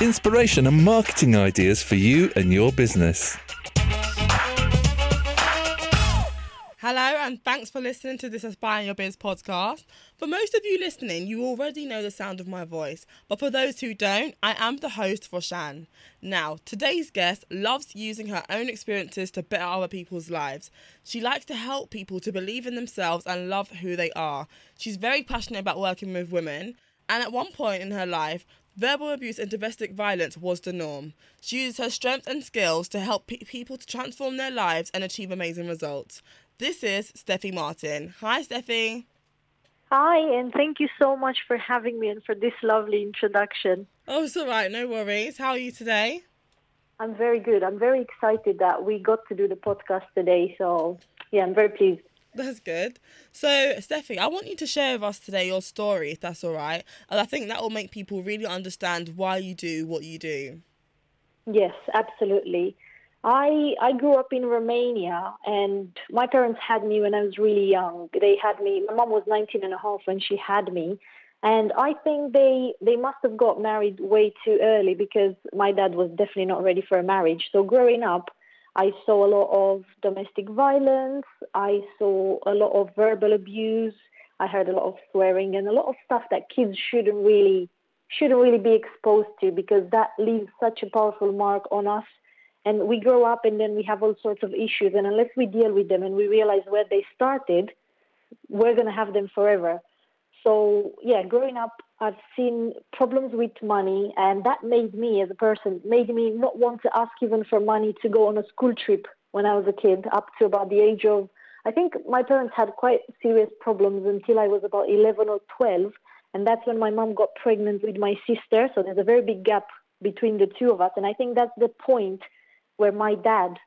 Inspiration and marketing ideas for you and your business. Hello, and thanks for listening to this Inspire Your Biz podcast. For most of you listening, you already know the sound of my voice, but for those who don't, I am the host for Shan. Now, today's guest loves using her own experiences to better other people's lives. She likes to help people to believe in themselves and love who they are. She's very passionate about working with women, and at one point in her life, Verbal abuse and domestic violence was the norm. She used her strength and skills to help pe- people to transform their lives and achieve amazing results. This is Steffie Martin. Hi, Steffie. Hi, and thank you so much for having me and for this lovely introduction. Oh, it's all right. No worries. How are you today? I'm very good. I'm very excited that we got to do the podcast today. So, yeah, I'm very pleased. That's good. So, Steffie, I want you to share with us today your story, if that's all right. And I think that will make people really understand why you do what you do. Yes, absolutely. I I grew up in Romania and my parents had me when I was really young. They had me my mom was 19 and a half when she had me. And I think they they must have got married way too early because my dad was definitely not ready for a marriage. So growing up, I saw a lot of domestic violence. I saw a lot of verbal abuse. I heard a lot of swearing and a lot of stuff that kids shouldn't really shouldn't really be exposed to because that leaves such a powerful mark on us. And we grow up and then we have all sorts of issues. And unless we deal with them and we realize where they started, we're going to have them forever. So, yeah, growing up, I've seen problems with money, and that made me, as a person, made me not want to ask even for money to go on a school trip when I was a kid, up to about the age of, I think my parents had quite serious problems until I was about 11 or 12. And that's when my mom got pregnant with my sister. So there's a very big gap between the two of us. And I think that's the point where my dad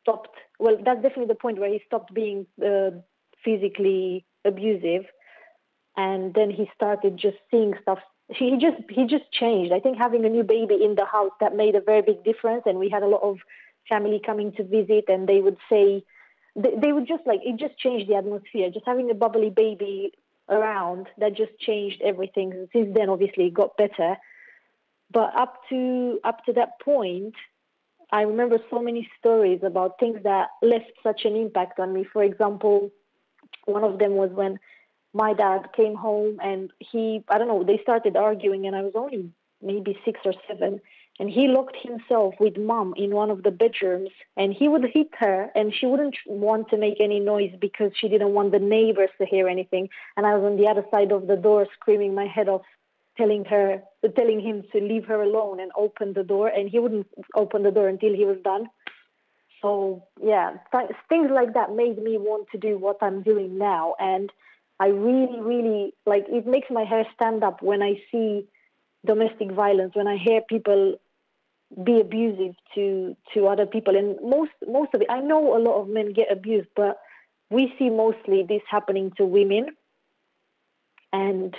stopped. Well, that's definitely the point where he stopped being uh, physically abusive. And then he started just seeing stuff. He just he just changed. I think having a new baby in the house that made a very big difference. And we had a lot of family coming to visit and they would say they, they would just like it just changed the atmosphere. Just having a bubbly baby around that just changed everything. Since then obviously it got better. But up to up to that point i remember so many stories about things that left such an impact on me. For example one of them was when my dad came home and he i don't know they started arguing and i was only maybe six or seven. And he locked himself with mom in one of the bedrooms and he would hit her and she wouldn't want to make any noise because she didn't want the neighbors to hear anything. And i was on the other side of the door screaming my head off telling her telling him to leave her alone and open the door and he wouldn't open the door until he was done so yeah th- things like that made me want to do what i'm doing now and I really, really like it makes my hair stand up when I see domestic violence, when I hear people be abusive to to other people. And most most of it, I know a lot of men get abused, but we see mostly this happening to women. And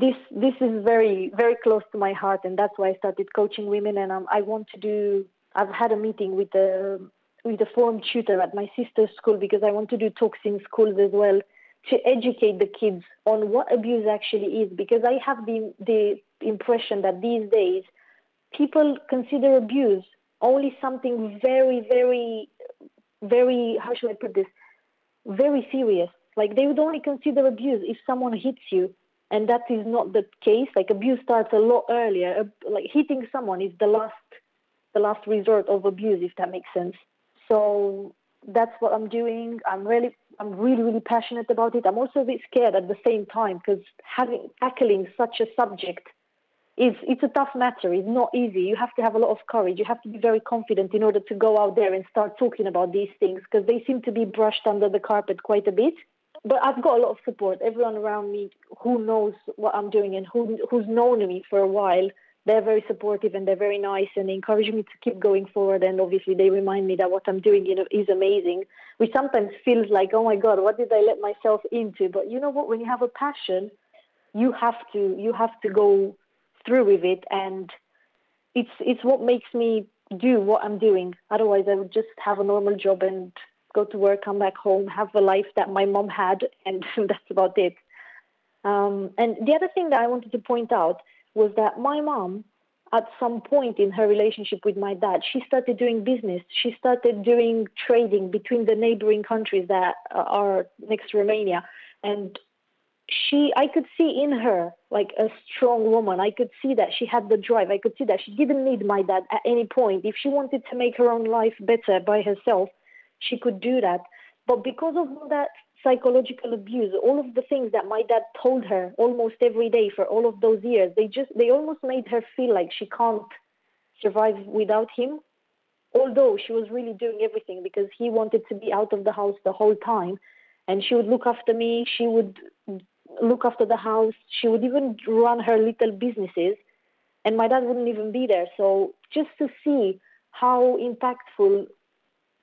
this this is very very close to my heart, and that's why I started coaching women. And um, I want to do. I've had a meeting with the with a form tutor at my sister's school because I want to do talks in schools as well to educate the kids on what abuse actually is because I have the, the impression that these days people consider abuse only something very, very, very, how should I put this, very serious. Like they would only consider abuse if someone hits you. And that is not the case. Like abuse starts a lot earlier. Like hitting someone is the last, the last resort of abuse, if that makes sense. So that's what I'm doing. I'm really I'm really, really passionate about it. I'm also a bit scared at the same time because having tackling such a subject is it's a tough matter. It's not easy. You have to have a lot of courage. You have to be very confident in order to go out there and start talking about these things because they seem to be brushed under the carpet quite a bit. But I've got a lot of support. Everyone around me who knows what I'm doing and who who's known me for a while they're very supportive and they're very nice and they encourage me to keep going forward. And obviously, they remind me that what I'm doing, you know, is amazing. Which sometimes feels like, oh my God, what did I let myself into? But you know what? When you have a passion, you have to you have to go through with it, and it's it's what makes me do what I'm doing. Otherwise, I would just have a normal job and go to work, come back home, have a life that my mom had, and that's about it. Um, and the other thing that I wanted to point out was that my mom, at some point in her relationship with my dad, she started doing business. She started doing trading between the neighboring countries that are next to Romania. And she, I could see in her like a strong woman. I could see that she had the drive. I could see that she didn't need my dad at any point. If she wanted to make her own life better by herself, she could do that. But because of all that psychological abuse, all of the things that my dad told her almost every day for all of those years, they just they almost made her feel like she can't survive without him. Although she was really doing everything because he wanted to be out of the house the whole time and she would look after me, she would look after the house, she would even run her little businesses and my dad wouldn't even be there. So just to see how impactful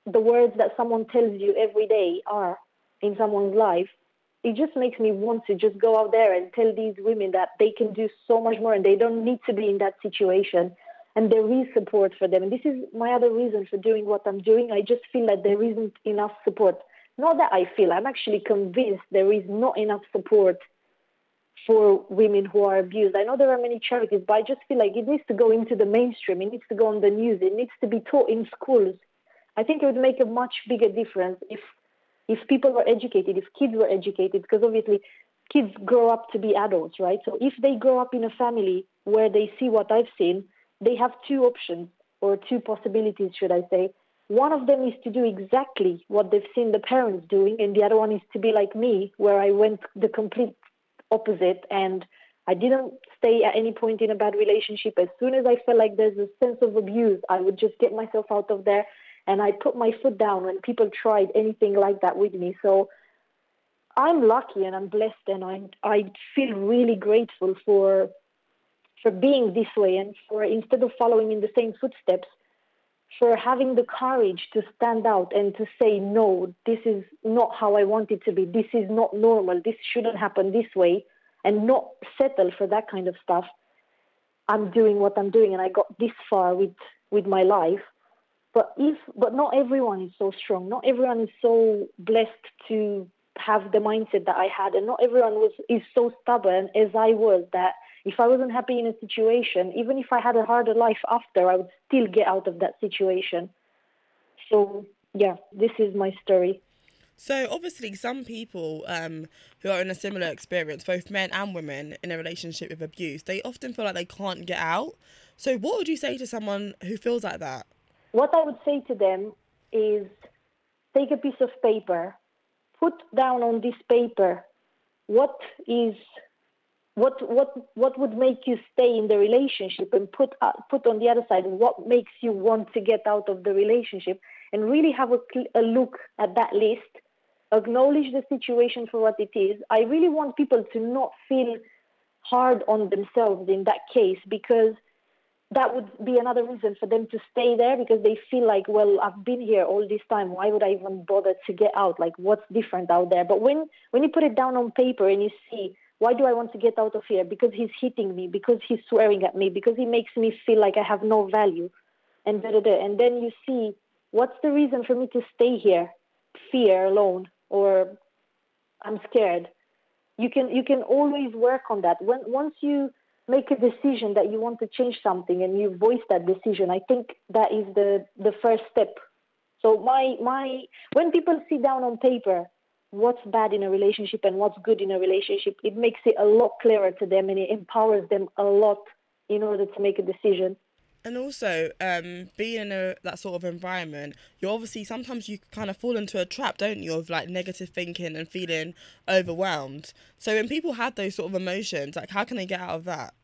the words that someone tells you every day are in someone's life, it just makes me want to just go out there and tell these women that they can do so much more and they don't need to be in that situation. And there is support for them. And this is my other reason for doing what I'm doing. I just feel that there isn't enough support. Not that I feel, I'm actually convinced there is not enough support for women who are abused. I know there are many charities, but I just feel like it needs to go into the mainstream. It needs to go on the news. It needs to be taught in schools. I think it would make a much bigger difference if if people were educated, if kids were educated, because obviously kids grow up to be adults, right? So if they grow up in a family where they see what I've seen, they have two options or two possibilities, should I say. One of them is to do exactly what they've seen the parents doing, and the other one is to be like me, where I went the complete opposite and I didn't stay at any point in a bad relationship. As soon as I felt like there's a sense of abuse, I would just get myself out of there and I put my foot down when people tried anything like that with me. So I'm lucky and I'm blessed, and I I feel really grateful for for being this way and for instead of following in the same footsteps, for having the courage to stand out and to say no, this is not how I want it to be. This is not normal. This shouldn't happen this way, and not settle for that kind of stuff. I'm doing what I'm doing, and I got this far with with my life but if but not everyone is so strong. Not everyone is so blessed to have the mindset that I had, and not everyone was is so stubborn as I was. That if I wasn't happy in a situation, even if I had a harder life after, I would still get out of that situation. So yeah, this is my story. So obviously, some people um, who are in a similar experience, both men and women, in a relationship with abuse, they often feel like they can't get out. So, what would you say to someone who feels like that? What I would say to them is take a piece of paper, put down on this paper what is what what what would make you stay in the relationship and put uh, put on the other side what makes you want to get out of the relationship and really have a, a look at that list acknowledge the situation for what it is. I really want people to not feel hard on themselves in that case because that would be another reason for them to stay there because they feel like, well, I've been here all this time. Why would I even bother to get out? Like, what's different out there? But when when you put it down on paper and you see, why do I want to get out of here? Because he's hitting me, because he's swearing at me, because he makes me feel like I have no value, and da da da. And then you see, what's the reason for me to stay here? Fear alone, or I'm scared. You can you can always work on that. When once you make a decision that you want to change something and you voice that decision i think that is the the first step. So my my when people sit down on paper what's bad in a relationship and what's good in a relationship it makes it a lot clearer to them and it empowers them a lot in order to make a decision and also um, being in a, that sort of environment you obviously sometimes you kind of fall into a trap don't you of like negative thinking and feeling overwhelmed. So when people have those sort of emotions like how can they get out of that?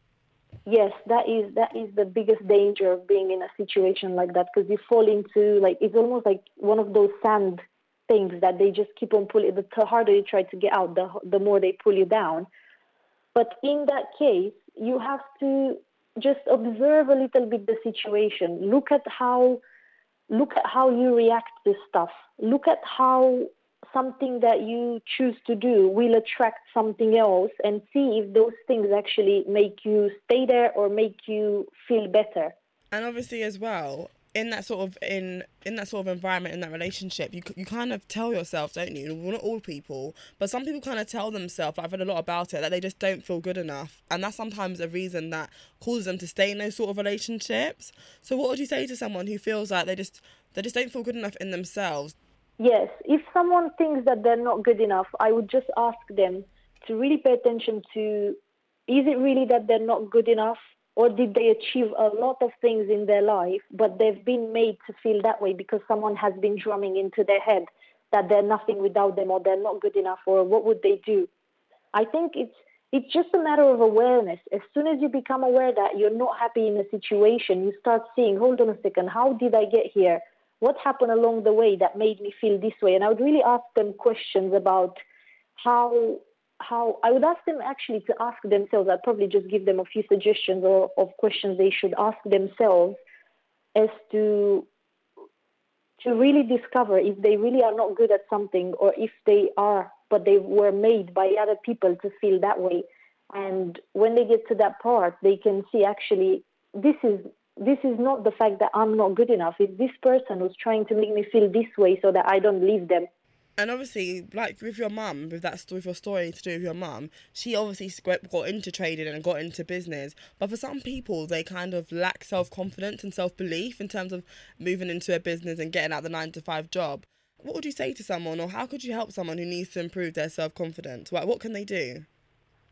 Yes that is that is the biggest danger of being in a situation like that because you fall into like it's almost like one of those sand things that they just keep on pulling the harder you try to get out the the more they pull you down. But in that case you have to just observe a little bit the situation. Look at how look at how you react to stuff. Look at how something that you choose to do will attract something else and see if those things actually make you stay there or make you feel better. And obviously as well, in that sort of in in that sort of environment in that relationship you you kind of tell yourself don't you? Well, not all people but some people kind of tell themselves i've read a lot about it that they just don't feel good enough and that's sometimes a reason that causes them to stay in those sort of relationships. So what would you say to someone who feels like they just they just don't feel good enough in themselves? Yes if someone thinks that they're not good enough i would just ask them to really pay attention to is it really that they're not good enough or did they achieve a lot of things in their life, but they've been made to feel that way because someone has been drumming into their head that they're nothing without them or they're not good enough or what would they do? I think it's it's just a matter of awareness. As soon as you become aware that you're not happy in a situation, you start seeing, hold on a second, how did I get here? What happened along the way that made me feel this way? And I would really ask them questions about how how I would ask them actually to ask themselves. I'd probably just give them a few suggestions or of questions they should ask themselves as to to really discover if they really are not good at something or if they are, but they were made by other people to feel that way. And when they get to that part, they can see actually this is this is not the fact that I'm not good enough. It's this person who's trying to make me feel this way so that I don't leave them and obviously, like with your mum, with that with your story to do with your mum, she obviously got into trading and got into business. But for some people, they kind of lack self confidence and self belief in terms of moving into a business and getting out the nine to five job. What would you say to someone, or how could you help someone who needs to improve their self confidence? What can they do?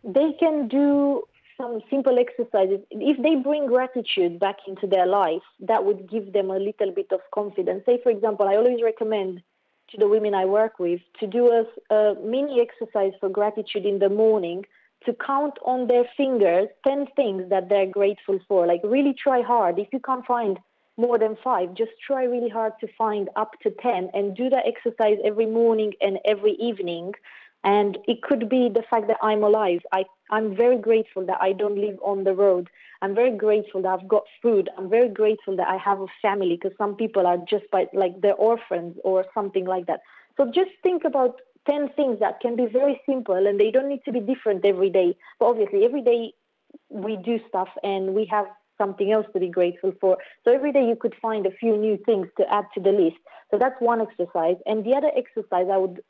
They can do some simple exercises. If they bring gratitude back into their life, that would give them a little bit of confidence. Say, for example, I always recommend to the women I work with to do a, a mini exercise for gratitude in the morning to count on their fingers 10 things that they're grateful for. Like, really try hard. If you can't find more than five, just try really hard to find up to 10 and do that exercise every morning and every evening. And it could be the fact that I'm alive. I, I'm very grateful that I don't live on the road. I'm very grateful that I've got food. I'm very grateful that I have a family because some people are just by like they're orphans or something like that. So just think about 10 things that can be very simple and they don't need to be different every day. But obviously, every day we do stuff and we have something else to be grateful for. So every day you could find a few new things to add to the list. So that's one exercise. And the other exercise I would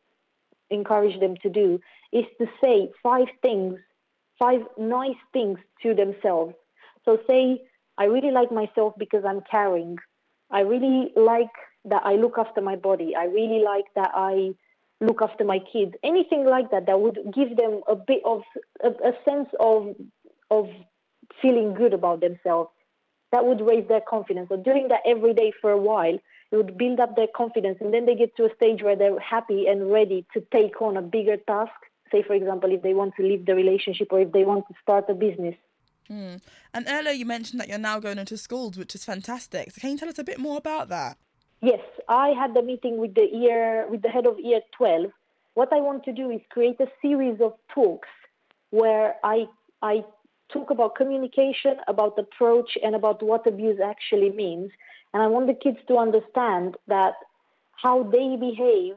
encourage them to do is to say five things, five nice things to themselves so say, I really like myself because I'm caring. I really like that I look after my body. I really like that I look after my kids. Anything like that that would give them a bit of a, a sense of of feeling good about themselves. That would raise their confidence. So doing that every day for a while, it would build up their confidence, and then they get to a stage where they're happy and ready to take on a bigger task. Say, for example, if they want to leave the relationship or if they want to start a business Mm. And earlier you mentioned that you're now going into schools, which is fantastic. So can you tell us a bit more about that? Yes, I had the meeting with the year with the head of year 12. What I want to do is create a series of talks where I I talk about communication, about approach, and about what abuse actually means. And I want the kids to understand that how they behave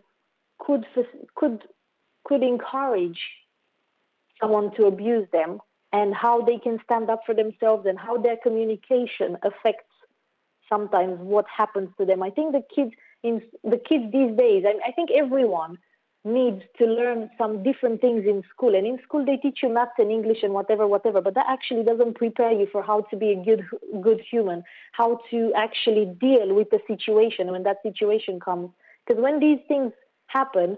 could could could encourage someone to abuse them and how they can stand up for themselves and how their communication affects sometimes what happens to them. I think the kids in the kids these days, and I think everyone needs to learn some different things in school. And in school they teach you maths and English and whatever, whatever, but that actually doesn't prepare you for how to be a good good human, how to actually deal with the situation when that situation comes. Because when these things happen,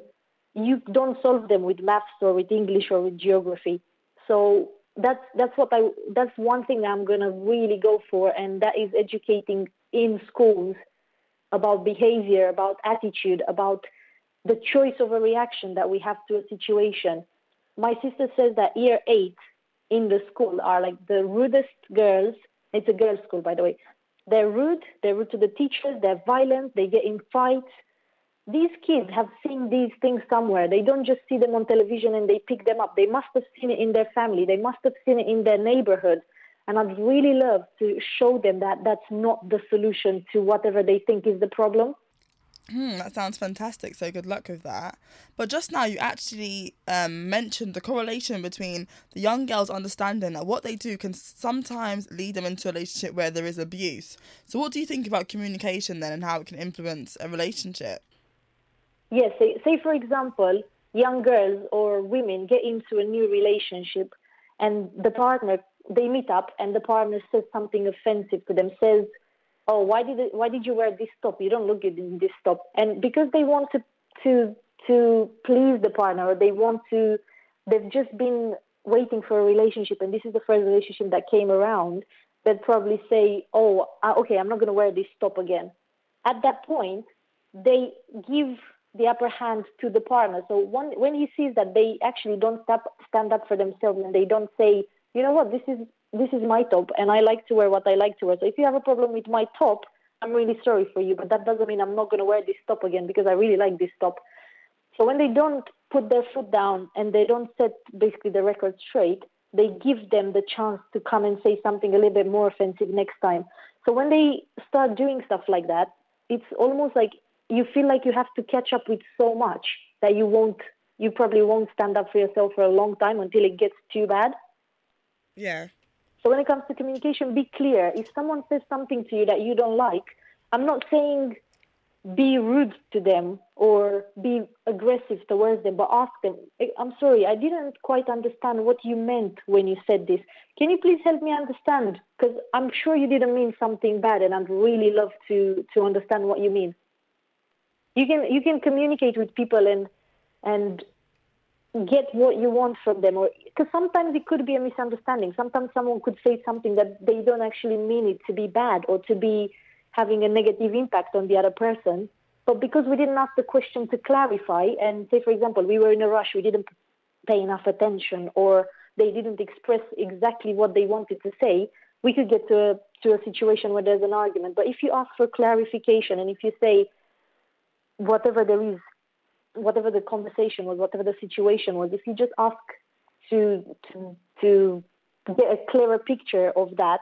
you don't solve them with maths or with English or with geography. So that's that's what I that's one thing I'm gonna really go for, and that is educating in schools about behavior, about attitude, about the choice of a reaction that we have to a situation. My sister says that year eight in the school are like the rudest girls. It's a girls' school, by the way. They're rude. They're rude to the teachers. They're violent. They get in fights these kids have seen these things somewhere. They don't just see them on television and they pick them up. They must have seen it in their family. They must have seen it in their neighborhood. And I'd really love to show them that that's not the solution to whatever they think is the problem. Hmm, that sounds fantastic. So good luck with that. But just now, you actually um, mentioned the correlation between the young girls understanding that what they do can sometimes lead them into a relationship where there is abuse. So, what do you think about communication then, and how it can influence a relationship? Yes. say, say for example, young girls or women get into a new relationship, and the partner they meet up, and the partner says something offensive to them, says oh, why did it, why did you wear this top? You don't look good in this top. And because they want to to to please the partner, or they want to, they've just been waiting for a relationship, and this is the first relationship that came around. They'd probably say, oh, uh, okay, I'm not going to wear this top again. At that point, they give the upper hand to the partner. So one, when he sees that they actually don't stop, stand up for themselves and they don't say, you know what, this is this is my top and I like to wear what I like to wear. So if you have a problem with my top, I'm really sorry for you, but that doesn't mean I'm not going to wear this top again because I really like this top. So when they don't put their foot down and they don't set basically the record straight, they give them the chance to come and say something a little bit more offensive next time. So when they start doing stuff like that, it's almost like you feel like you have to catch up with so much that you won't, you probably won't stand up for yourself for a long time until it gets too bad. Yeah. So when it comes to communication, be clear. If someone says something to you that you don't like, I'm not saying be rude to them or be aggressive towards them, but ask them, I'm sorry, I didn't quite understand what you meant when you said this. Can you please help me understand? Because I'm sure you didn't mean something bad, and I'd really love to, to understand what you mean. You can you can communicate with people and and get what you want from them or because sometimes it could be a misunderstanding. Sometimes someone could say something that they don't actually mean it to be bad or to be having a negative impact on the other person. But because we didn't ask the question to clarify and say for example we were in a rush we didn't pay enough attention or they didn't express exactly what they wanted to say we could get to a to a situation where there's an argument. But if you ask for clarification and if you say whatever there is whatever the conversation was, whatever the situation was, if you just ask to to to get a clearer picture of that,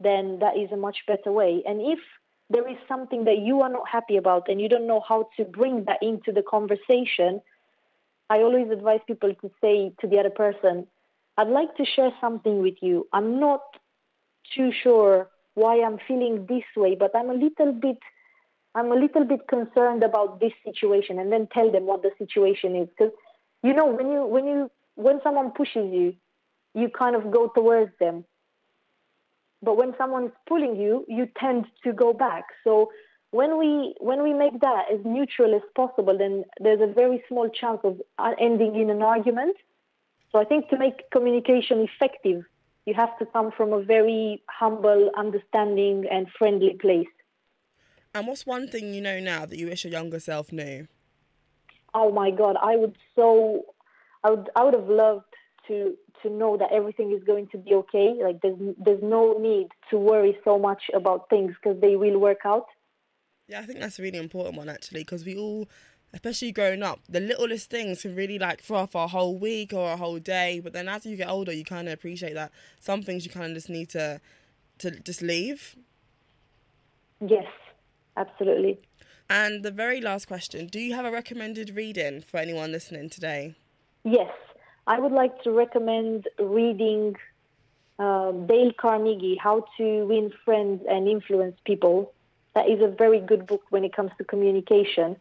then that is a much better way. And if there is something that you are not happy about and you don't know how to bring that into the conversation, I always advise people to say to the other person, I'd like to share something with you. I'm not too sure why I'm feeling this way, but I'm a little bit I'm a little bit concerned about this situation and then tell them what the situation is. Because you know when you when you when someone pushes you you kind of go towards them. But when someone is pulling you you tend to go back. So when we when we make that as neutral as possible then there's a very small chance of uh, ending in an argument. So i think to make communication effective you have to come from a very humble understanding and friendly place and what's one thing you know now that you wish your younger self knew? Oh my God, I would so, I would, I would have loved to to know that everything is going to be okay. Like there's there's no need to worry so much about things because they will work out. Yeah, I think that's a really important one actually because we all, especially growing up, the littlest things can really like throw off our whole week or a whole day. But then as you get older, you kind of appreciate that some things you kind of just need to to just leave. Yes, absolutely. And the very last question Do you have a recommended reading for anyone listening today? Yes, I would like to recommend reading uh, Dale Carnegie, How to Win Friends and Influence People. That is a very good book when it comes to communication.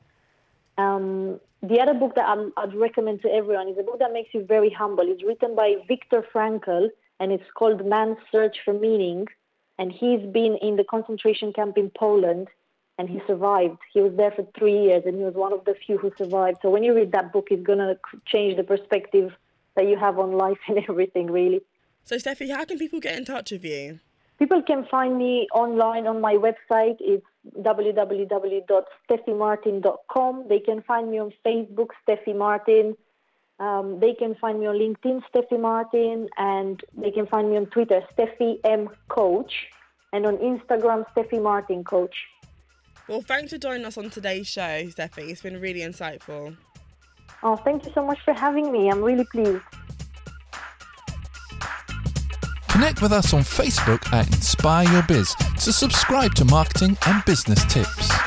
Um, the other book that i would recommend to everyone is a book that makes you very humble. It's written by Viktor Frankl and it's called Man's Search for Meaning. And he's been in the concentration camp in Poland and he survived. He was there for three years, and he was one of the few who survived. So when you read that book, it's going to change the perspective that you have on life and everything, really. So, Steffie, how can people get in touch with you? People can find me online on my website. It's www.steffimartin.com. They can find me on Facebook, Steffie Martin. Um, they can find me on LinkedIn, Steffie Martin, and they can find me on Twitter, Steffie M Coach, and on Instagram, Steffie Martin Coach. Well, thanks for joining us on today's show, Steffie. It's been really insightful. Oh, thank you so much for having me. I'm really pleased. Connect with us on Facebook at Inspire Your Biz to subscribe to marketing and business tips.